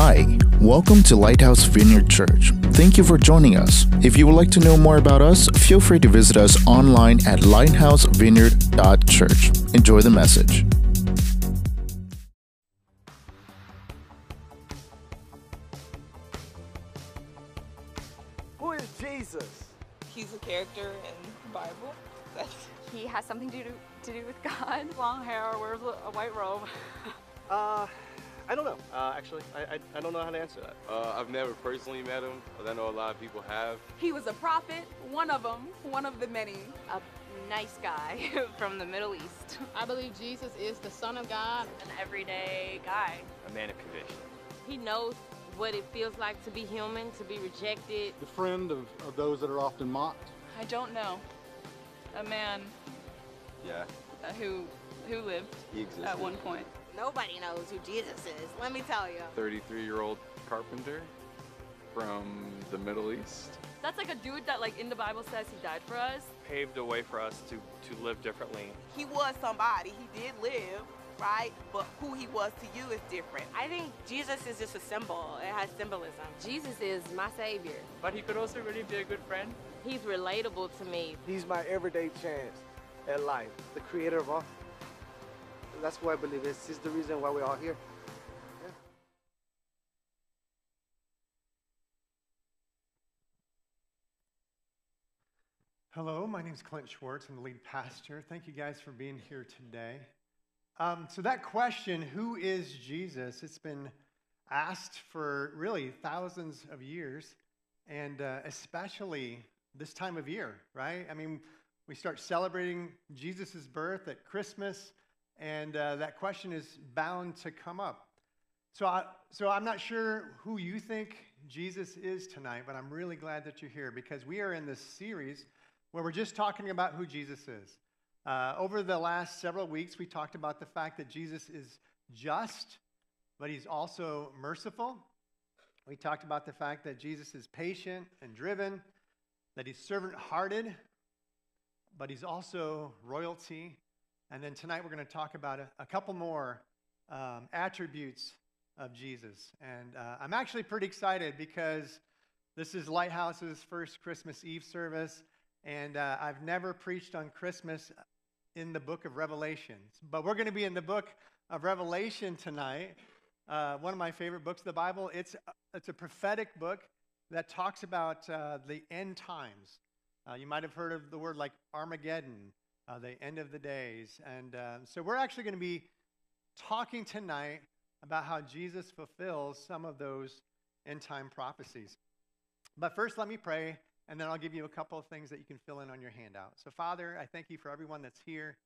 Hi, welcome to Lighthouse Vineyard Church. Thank you for joining us. If you would like to know more about us, feel free to visit us online at lighthousevineyard.church. Enjoy the message. Who is Jesus? He's a character in the Bible. He has something to do to do with God. long hair, wears a, a white robe. Uh, I don't know. Uh, actually, I, I, I don't know how to answer that. Uh, I've never personally met him, but I know a lot of people have. He was a prophet, one of them, one of the many. A nice guy from the Middle East. I believe Jesus is the Son of God. An everyday guy. A man of conviction. He knows what it feels like to be human, to be rejected. the friend of, of those that are often mocked. I don't know. A man Yeah, uh, who who lived he existed. at one point. Nobody knows who Jesus is, let me tell you. 33 year old carpenter from the Middle East. That's like a dude that like in the Bible says he died for us. paved a way for us to, to live differently. he was somebody. He did live, right? But who he was to you is different. I think Jesus is just a symbol. It has symbolism. Jesus is my savior. But he could also really be a good friend. He's relatable to me. He's my everyday chance at life. The creator of all. That's why I believe this is the reason why we're all here. Hello, my name is Clint Schwartz. I'm the lead pastor. Thank you guys for being here today. Um, so, that question, who is Jesus? It's been asked for really thousands of years, and uh, especially this time of year, right? I mean, we start celebrating Jesus' birth at Christmas, and uh, that question is bound to come up. So, I, so I'm not sure who you think Jesus is tonight, but I'm really glad that you're here because we are in this series where we're just talking about who Jesus is. Uh, over the last several weeks, we talked about the fact that Jesus is just, but he's also merciful. We talked about the fact that Jesus is patient and driven, that he's servant hearted, but he's also royalty. And then tonight we're going to talk about a, a couple more um, attributes of Jesus. And uh, I'm actually pretty excited because this is Lighthouse's first Christmas Eve service. And uh, I've never preached on Christmas in the book of Revelations. But we're going to be in the book of Revelation tonight. Uh, one of my favorite books of the Bible. It's, it's a prophetic book that talks about uh, the end times. Uh, you might have heard of the word like Armageddon, uh, the end of the days. And um, so we're actually going to be talking tonight about how Jesus fulfills some of those end time prophecies. But first, let me pray, and then I'll give you a couple of things that you can fill in on your handout. So, Father, I thank you for everyone that's here.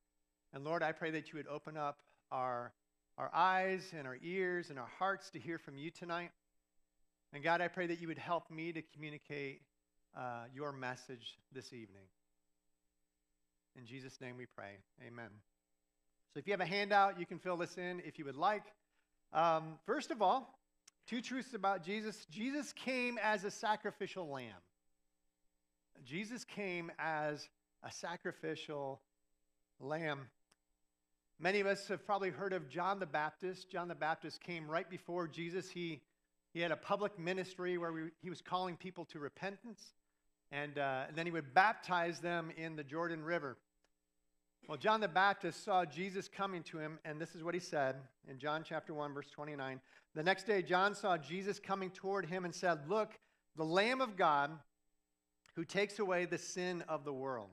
And Lord, I pray that you would open up our, our eyes and our ears and our hearts to hear from you tonight. And God, I pray that you would help me to communicate uh, your message this evening. In Jesus' name we pray. Amen. So, if you have a handout, you can fill this in if you would like. Um, first of all, two truths about Jesus Jesus came as a sacrificial lamb. Jesus came as a sacrificial lamb. Many of us have probably heard of John the Baptist. John the Baptist came right before Jesus. He, he had a public ministry where we, he was calling people to repentance, and, uh, and then he would baptize them in the Jordan River. Well, John the Baptist saw Jesus coming to him, and this is what he said in John chapter 1, verse 29. The next day, John saw Jesus coming toward him and said, Look, the Lamb of God who takes away the sin of the world.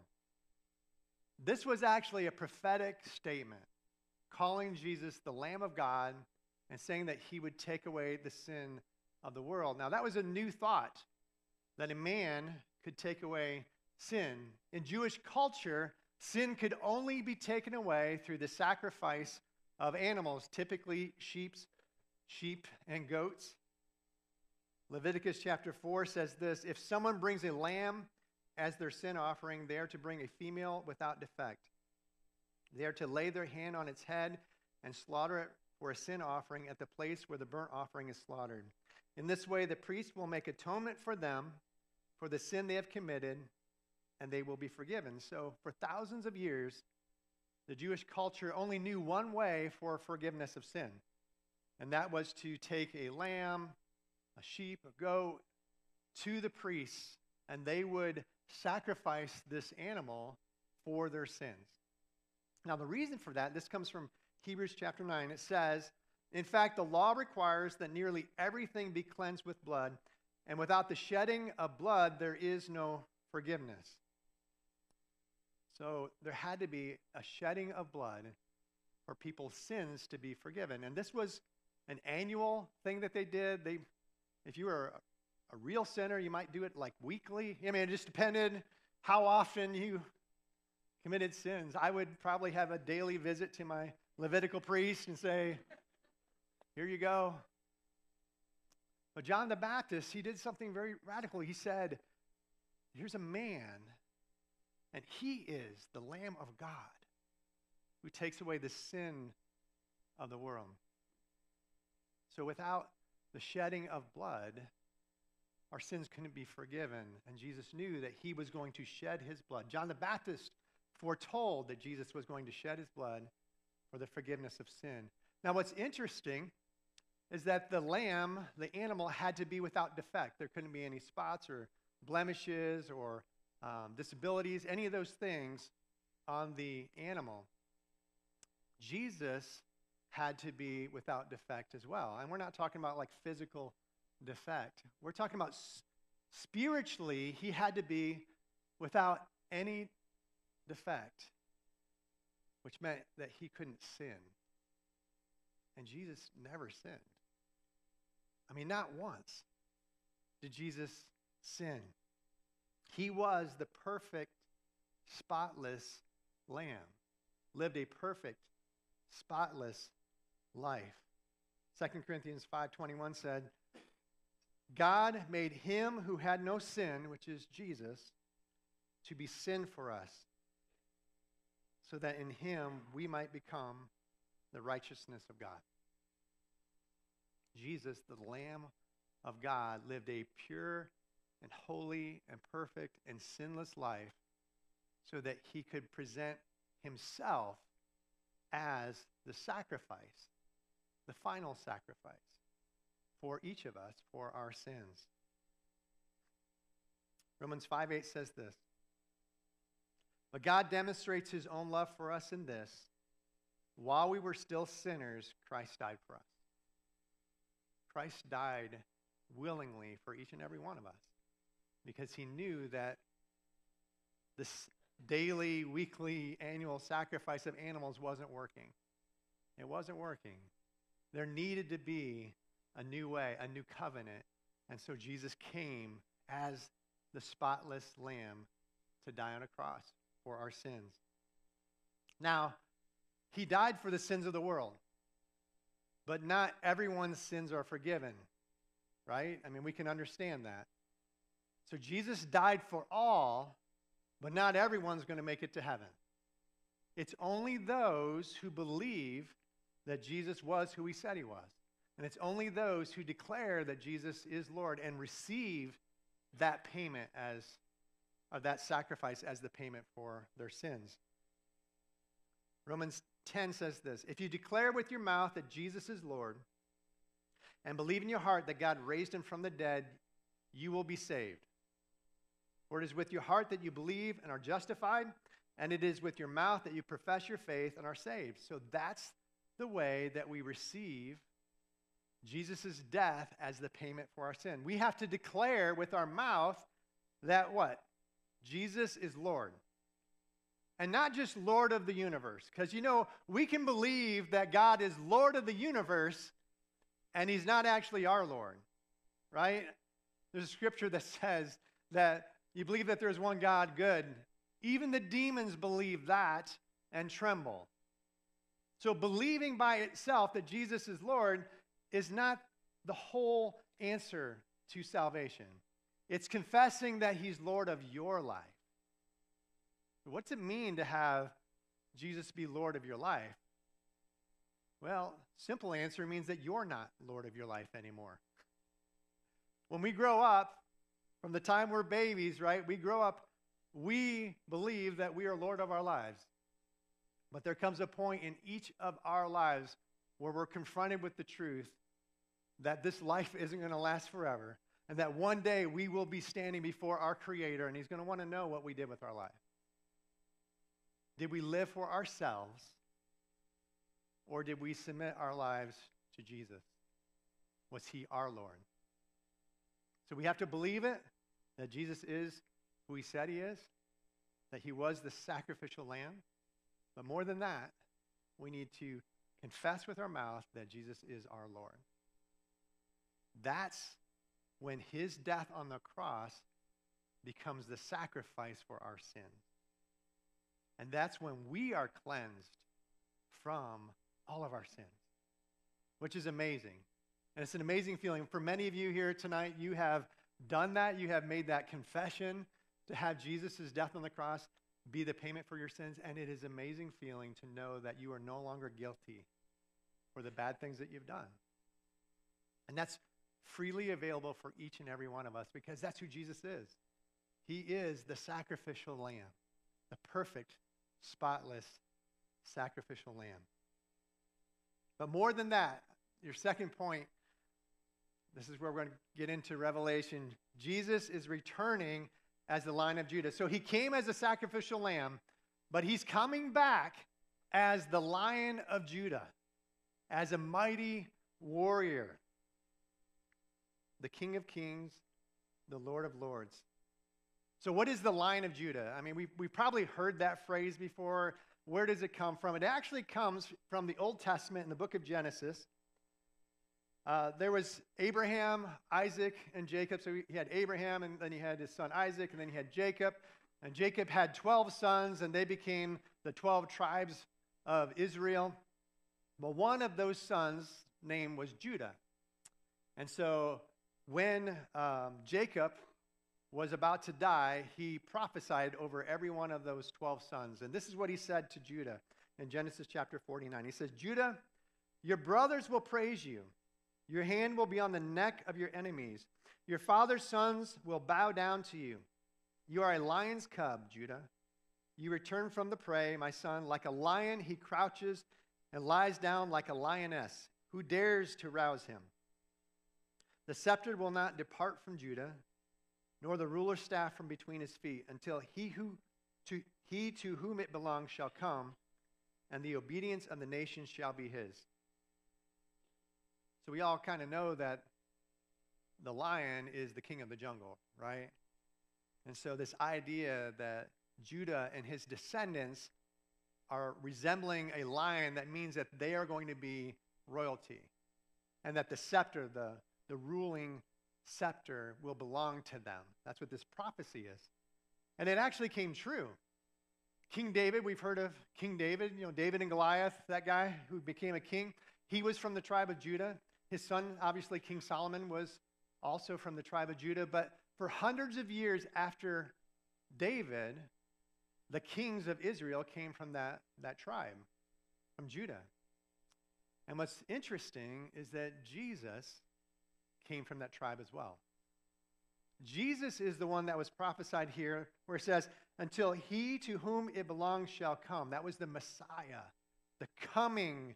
This was actually a prophetic statement, calling Jesus the Lamb of God and saying that he would take away the sin of the world. Now, that was a new thought that a man could take away sin. In Jewish culture, sin could only be taken away through the sacrifice of animals, typically sheep's, sheep and goats. Leviticus chapter 4 says this If someone brings a lamb as their sin offering, they are to bring a female without defect. They are to lay their hand on its head and slaughter it for a sin offering at the place where the burnt offering is slaughtered. In this way, the priest will make atonement for them for the sin they have committed, and they will be forgiven. So, for thousands of years, the Jewish culture only knew one way for forgiveness of sin, And that was to take a lamb, a sheep, a goat to the priests, and they would sacrifice this animal for their sins. Now, the reason for that, this comes from Hebrews chapter 9. It says, In fact, the law requires that nearly everything be cleansed with blood, and without the shedding of blood, there is no forgiveness. So there had to be a shedding of blood for people's sins to be forgiven. And this was an annual thing that they did. They, if you were a, real sinner, you might do it like weekly. I mean, it just depended how often you committed sins. I would probably have a daily visit to my Levitical priest and say, Here you go. But John the Baptist, he did something very radical. He said, Here's a man, and he is the Lamb of God who takes away the sin of the world. So without the shedding of blood, our sins couldn't be forgiven. And Jesus knew that he was going to shed his blood. John the Baptist foretold that Jesus was going to shed his blood for the forgiveness of sin. Now, what's interesting is that the lamb, the animal, had to be without defect. There couldn't be any spots or blemishes or um, disabilities, any of those things on the animal. Jesus had to be without defect as well. And we're not talking about like physical defect. We're talking about spiritually, he had to be without any defect, which meant that he couldn't sin. And Jesus never sinned. I mean, not once did Jesus sin. He was the perfect, spotless lamb, lived a perfect, spotless life. 2 Corinthians 5:21 said, God made him who had no sin, which is Jesus, to be sin for us, so that in him we might become the righteousness of God. Jesus, the Lamb of God, lived a pure and holy and perfect and sinless life so that he could present himself as the sacrifice, the final sacrifice for each of us for our sins. Romans 5 8 says this But God demonstrates his own love for us in this while we were still sinners, Christ died for us. Christ died willingly for each and every one of us because he knew that this daily, weekly, annual sacrifice of animals wasn't working. It wasn't working. There needed to be a new way, a new covenant. And so Jesus came as the spotless lamb to die on a cross for our sins. Now, he died for the sins of the world, but not everyone's sins are forgiven, right? I mean, we can understand that. So Jesus died for all, but not everyone's going to make it to heaven. It's only those who believe that Jesus was who he said he was. And it's only those who declare that Jesus is Lord and receive that payment as of that sacrifice as the payment for their sins. Romans 10 says this If you declare with your mouth that Jesus is Lord and believe in your heart that God raised him from the dead, you will be saved. For it is with your heart that you believe and are justified, and it is with your mouth that you profess your faith and are saved. So that's the way that we receive Jesus' death as the payment for our sin. We have to declare with our mouth that what? Jesus is Lord. And not just Lord of the universe. Because you know, we can believe that God is Lord of the universe and he's not actually our Lord. Right? There's a scripture that says that you believe that there's one God, good. Even the demons believe that and tremble. So believing by itself that Jesus is Lord is not the whole answer to salvation. It's confessing that he's Lord of your life. What's it mean to have Jesus be Lord of your life? Well, simple answer means that you're not Lord of your life anymore. When we grow up, from the time we're babies, right, we grow up, we believe that we are Lord of our lives. But there comes a point in each of our lives where we're confronted with the truth that this life isn't going to last forever and that one day we will be standing before our Creator and He's going to want to know what we did with our life. Did we live for ourselves or did we submit our lives to Jesus? Was He our Lord? So we have to believe it that Jesus is who He said He is, that He was the sacrificial lamb. But more than that, we need to confess with our mouth that Jesus is our Lord. That's when his death on the cross becomes the sacrifice for our sins. And that's when we are cleansed from all of our sins, which is amazing. And it's an amazing feeling. For many of you here tonight, you have done that. You have made that confession to have Jesus' death on the cross be the payment for your sins. And it is an amazing feeling to know that you are no longer guilty for the bad things that you've done. And that's freely available for each and every one of us because that's who Jesus is. He is the sacrificial lamb, the perfect, spotless sacrificial lamb. But more than that, your second point, this is where we're going to get into Revelation. Jesus is returning as the Lion of Judah. So he came as a sacrificial lamb, but he's coming back as the Lion of Judah, as a mighty warrior the King of Kings, the Lord of Lords. So, what is the lion of Judah? I mean, we've, we've probably heard that phrase before. Where does it come from? It actually comes from the Old Testament in the book of Genesis. Uh, there was Abraham, Isaac, and Jacob. So he had Abraham, and then he had his son Isaac, and then he had Jacob. And Jacob had 12 sons, and they became the 12 tribes of Israel. But one of those sons' name was Judah. And so when um, Jacob was about to die, he prophesied over every one of those 12 sons. And this is what he said to Judah in Genesis chapter 49. He says, Judah, your brothers will praise you. Your hand will be on the neck of your enemies. Your father's sons will bow down to you. You are a lion's cub, Judah. You return from the prey, my son. Like a lion, he crouches and lies down like a lioness. Who dares to rouse him? The scepter will not depart from Judah, nor the ruler's staff from between his feet, until he, who, to, he to whom it belongs shall come, and the obedience of the nations shall be his. So we all kind of know that the lion is the king of the jungle, right? And so this idea that Judah and his descendants are resembling a lion, that means that they are going to be royalty. And that the scepter, the, the ruling scepter will belong to them. That's what this prophecy is. And it actually came true. King David, we've heard of King David, you know, David and Goliath, that guy who became a king. He was from the tribe of Judah. His son, obviously, King Solomon, was also from the tribe of Judah. But for hundreds of years after David, the kings of Israel came from that, that tribe, from Judah. And what's interesting is that Jesus came from that tribe as well. Jesus is the one that was prophesied here, where it says, Until he to whom it belongs shall come. That was the Messiah, the coming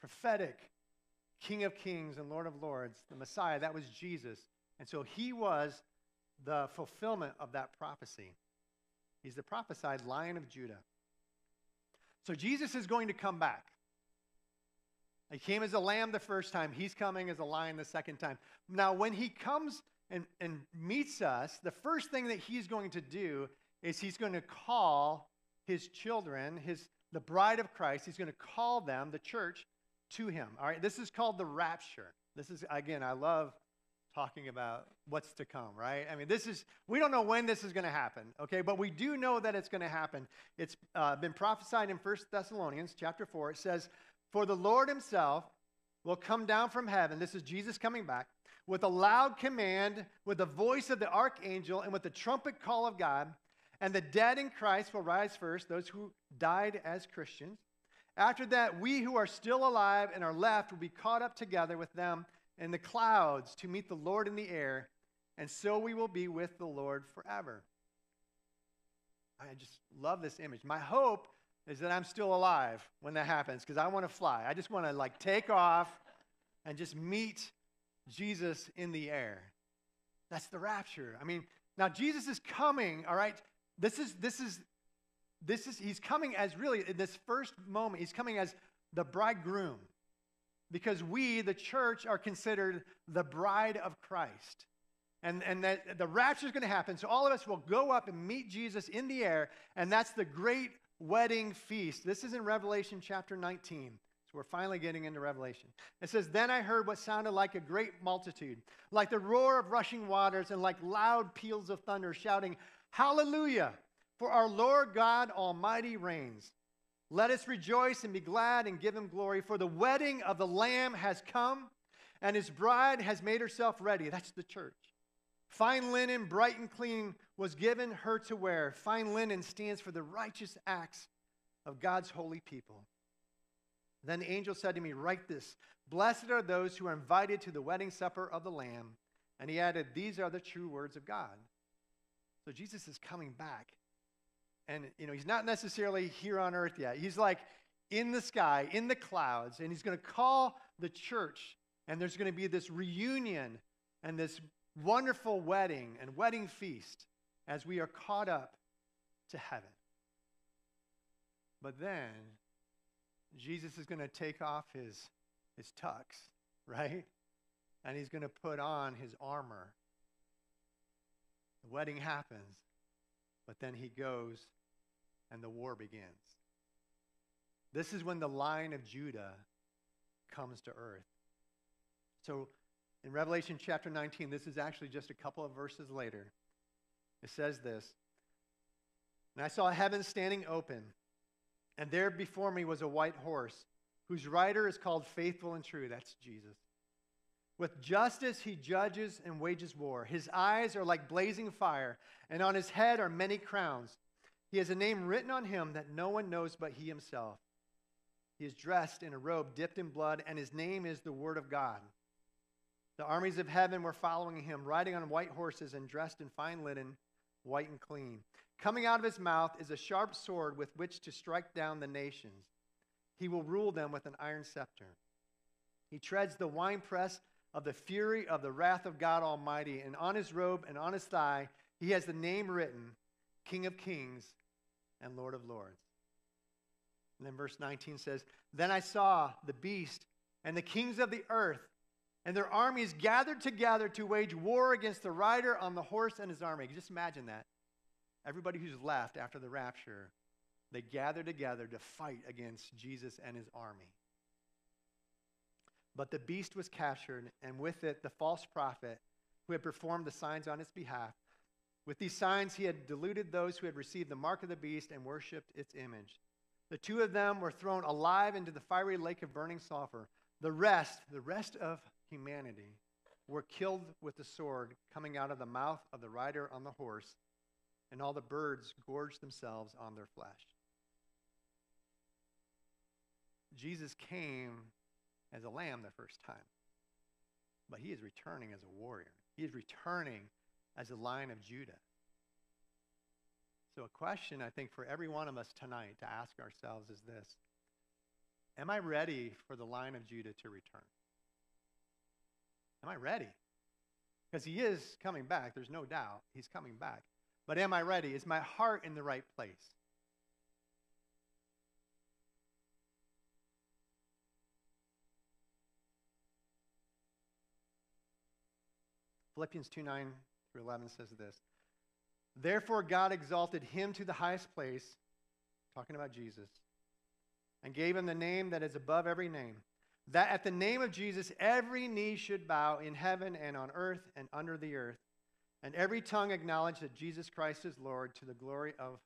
prophetic King of kings and Lord of lords, the Messiah. That was Jesus. And so he was the fulfillment of that prophecy. He's the prophesied Lion of Judah. So Jesus is going to come back. He came as a lamb the first time. He's coming as a lion the second time. Now, when he comes and, and meets us, the first thing that he's going to do is he's going to call his children, his the bride of Christ, he's going to call them, the church, to him. All right, this is called the rapture. This is, again, I love talking about what's to come, right? I mean, this is, we don't know when this is going to happen, okay? But we do know that it's going to happen. It's uh, been prophesied in First Thessalonians chapter 4. It says, for the Lord himself will come down from heaven. This is Jesus coming back with a loud command, with the voice of the archangel, and with the trumpet call of God. And the dead in Christ will rise first, those who died as Christians. After that, we who are still alive and are left will be caught up together with them in the clouds to meet the Lord in the air, and so we will be with the Lord forever. I just love this image. My hope is that I'm still alive when that happens because I want to fly. I just want to like take off and just meet Jesus in the air. That's the rapture. I mean, now Jesus is coming, all right? This is this is this is he's coming as really in this first moment, he's coming as the bridegroom. Because we, the church, are considered the bride of Christ. And, and that the rapture is going to happen. So all of us will go up and meet Jesus in the air, and that's the great wedding feast. This is in Revelation chapter 19. So we're finally getting into Revelation. It says, Then I heard what sounded like a great multitude, like the roar of rushing waters and like loud peals of thunder, shouting, Hallelujah! For our Lord God Almighty reigns. Let us rejoice and be glad and give him glory, for the wedding of the Lamb has come, and his bride has made herself ready. That's the church. Fine linen, bright and clean, was given her to wear. Fine linen stands for the righteous acts of God's holy people. Then the angel said to me, Write this Blessed are those who are invited to the wedding supper of the Lamb. And he added, These are the true words of God. So Jesus is coming back. And, you know, he's not necessarily here on earth yet. He's like in the sky, in the clouds, and he's going to call the church. And there's going to be this reunion and this wonderful wedding and wedding feast as we are caught up to heaven. But then Jesus is going to take off his, his tux, right? And he's going to put on his armor. The wedding happens, but then he goes and the war begins. This is when the lion of Judah comes to earth. So in Revelation chapter 19, this is actually just a couple of verses later. It says this And I saw heaven standing open and there before me was a white horse, whose rider is called Faithful and True. That's Jesus. With justice he judges and wages war. His eyes are like blazing fire, and on his head are many crowns. He has a name written on him that no one knows but he himself. He is dressed in a robe dipped in blood, and his name is the Word of God. The armies of heaven were following him, riding on white horses and dressed in fine linen, white and clean. Coming out of his mouth is a sharp sword with which to strike down the nations. He will rule them with an iron scepter. He treads the winepress of the fury of the wrath of God Almighty, and on his robe and on his thigh he has the name written King of Kings and Lord of Lords. And then verse 19 says, Then I saw the beast and the kings of the earth and their armies gathered together to wage war against the rider on the horse and his army. Just imagine that everybody who's left after the rapture, they gather together to fight against Jesus and his army. But the beast was captured, and with it the false prophet who had performed the signs on his behalf. With these signs, he had deluded those who had received the mark of the beast and worshiped its image. The two of them were thrown alive into the fiery lake of burning sulfur. The rest, the rest of humanity, were killed with the sword coming out of the mouth of the rider on the horse and all the birds gorged themselves on their flesh. Jesus came as a lamb the first time, but he is returning as a warrior. He is returning as a lion of Judah. So, a question I think for every one of us tonight to ask ourselves is this Am I ready for the lion of Judah to return? Am I ready? Because he is coming back, there's no doubt. He's coming back. But am I ready? Is my heart in the right place? Philippians 2 9 through 11 says this Therefore, God exalted him to the highest place, talking about Jesus, and gave him the name that is above every name. That at the name of Jesus, every knee should bow in heaven and on earth and under the earth and every tongue acknowledge that Jesus Christ is Lord to the glory of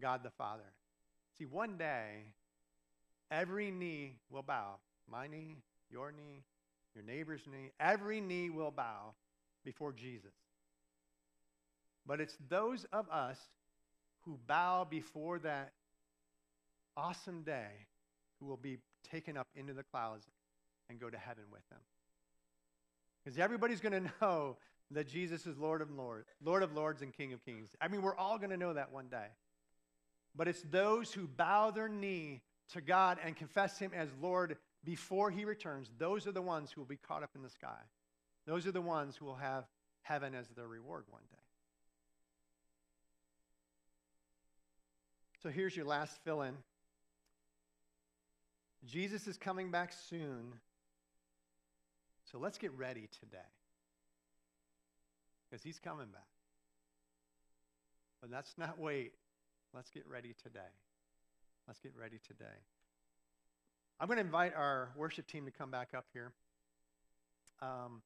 God the Father. See, one day, every knee will bow. My knee, your knee, your neighbor's knee, every knee will bow before Jesus. But it's those of us who bow before that awesome day who will be taken up into the clouds and go to heaven with them. Because everybody's going to know that Jesus is Lord of Lords, Lord of Lords and King of Kings. I mean, we're all going to know that one day. but it's those who bow their knee to God and confess Him as Lord before He returns. Those are the ones who will be caught up in the sky. Those are the ones who will have heaven as their reward one day. So here's your last fill in Jesus is coming back soon. So let's get ready today. Because he's coming back. But let's not wait. Let's get ready today. Let's get ready today. I'm going to invite our worship team to come back up here. Um,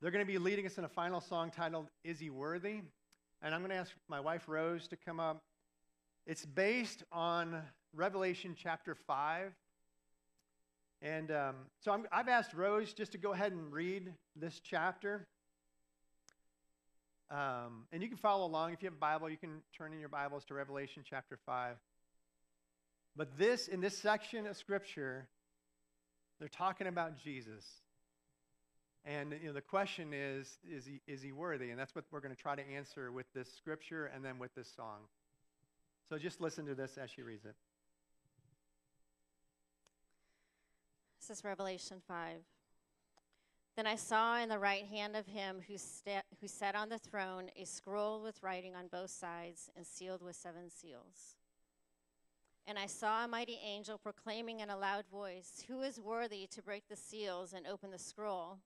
they're going to be leading us in a final song titled Is He Worthy? And I'm going to ask my wife Rose to come up. It's based on Revelation chapter 5. And um, so i have asked Rose just to go ahead and read this chapter. Um, and you can follow along. If you have a Bible, you can turn in your Bibles to Revelation chapter 5. But this, in this section of Scripture, they're talking about Jesus. And you know, the question is, is he, is he worthy? And that's what we're going to try to answer with this scripture and then with this song. So just listen to this as she reads it. This is Revelation 5. Then I saw in the right hand of him who, sta- who sat on the throne a scroll with writing on both sides and sealed with seven seals. And I saw a mighty angel proclaiming in a loud voice, Who is worthy to break the seals and open the scroll?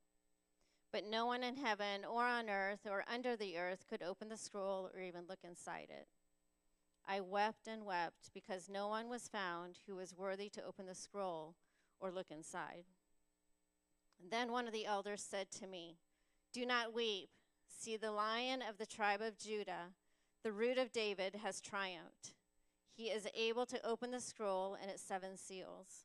But no one in heaven or on earth or under the earth could open the scroll or even look inside it. I wept and wept because no one was found who was worthy to open the scroll or look inside. Then one of the elders said to me, Do not weep. See, the lion of the tribe of Judah, the root of David, has triumphed. He is able to open the scroll and its seven seals.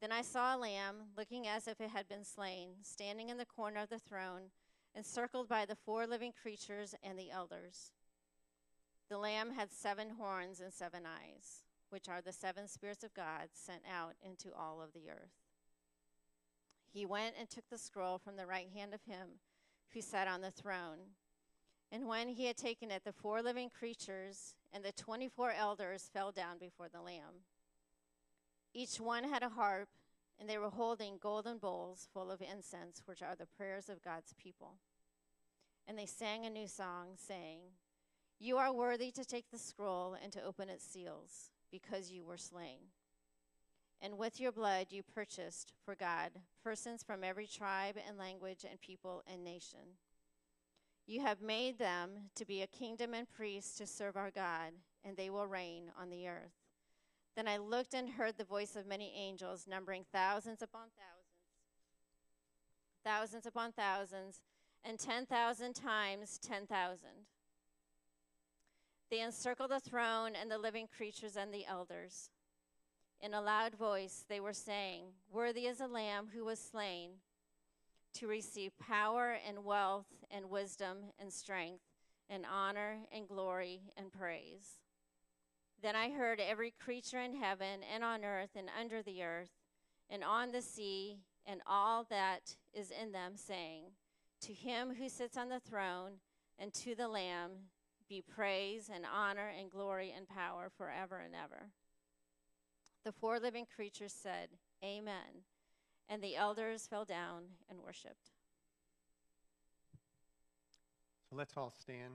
Then I saw a lamb, looking as if it had been slain, standing in the corner of the throne, encircled by the four living creatures and the elders. The lamb had seven horns and seven eyes, which are the seven spirits of God sent out into all of the earth. He went and took the scroll from the right hand of him who sat on the throne. And when he had taken it, the four living creatures and the 24 elders fell down before the Lamb. Each one had a harp, and they were holding golden bowls full of incense, which are the prayers of God's people. And they sang a new song, saying, You are worthy to take the scroll and to open its seals, because you were slain and with your blood you purchased for God persons from every tribe and language and people and nation. You have made them to be a kingdom and priests to serve our God, and they will reign on the earth. Then I looked and heard the voice of many angels, numbering thousands upon thousands, thousands upon thousands, and 10,000 times 10,000. They encircled the throne and the living creatures and the elders. In a loud voice, they were saying, Worthy is the Lamb who was slain to receive power and wealth and wisdom and strength and honor and glory and praise. Then I heard every creature in heaven and on earth and under the earth and on the sea and all that is in them saying, To him who sits on the throne and to the Lamb be praise and honor and glory and power forever and ever. The four living creatures said, Amen. And the elders fell down and worshiped. So let's all stand.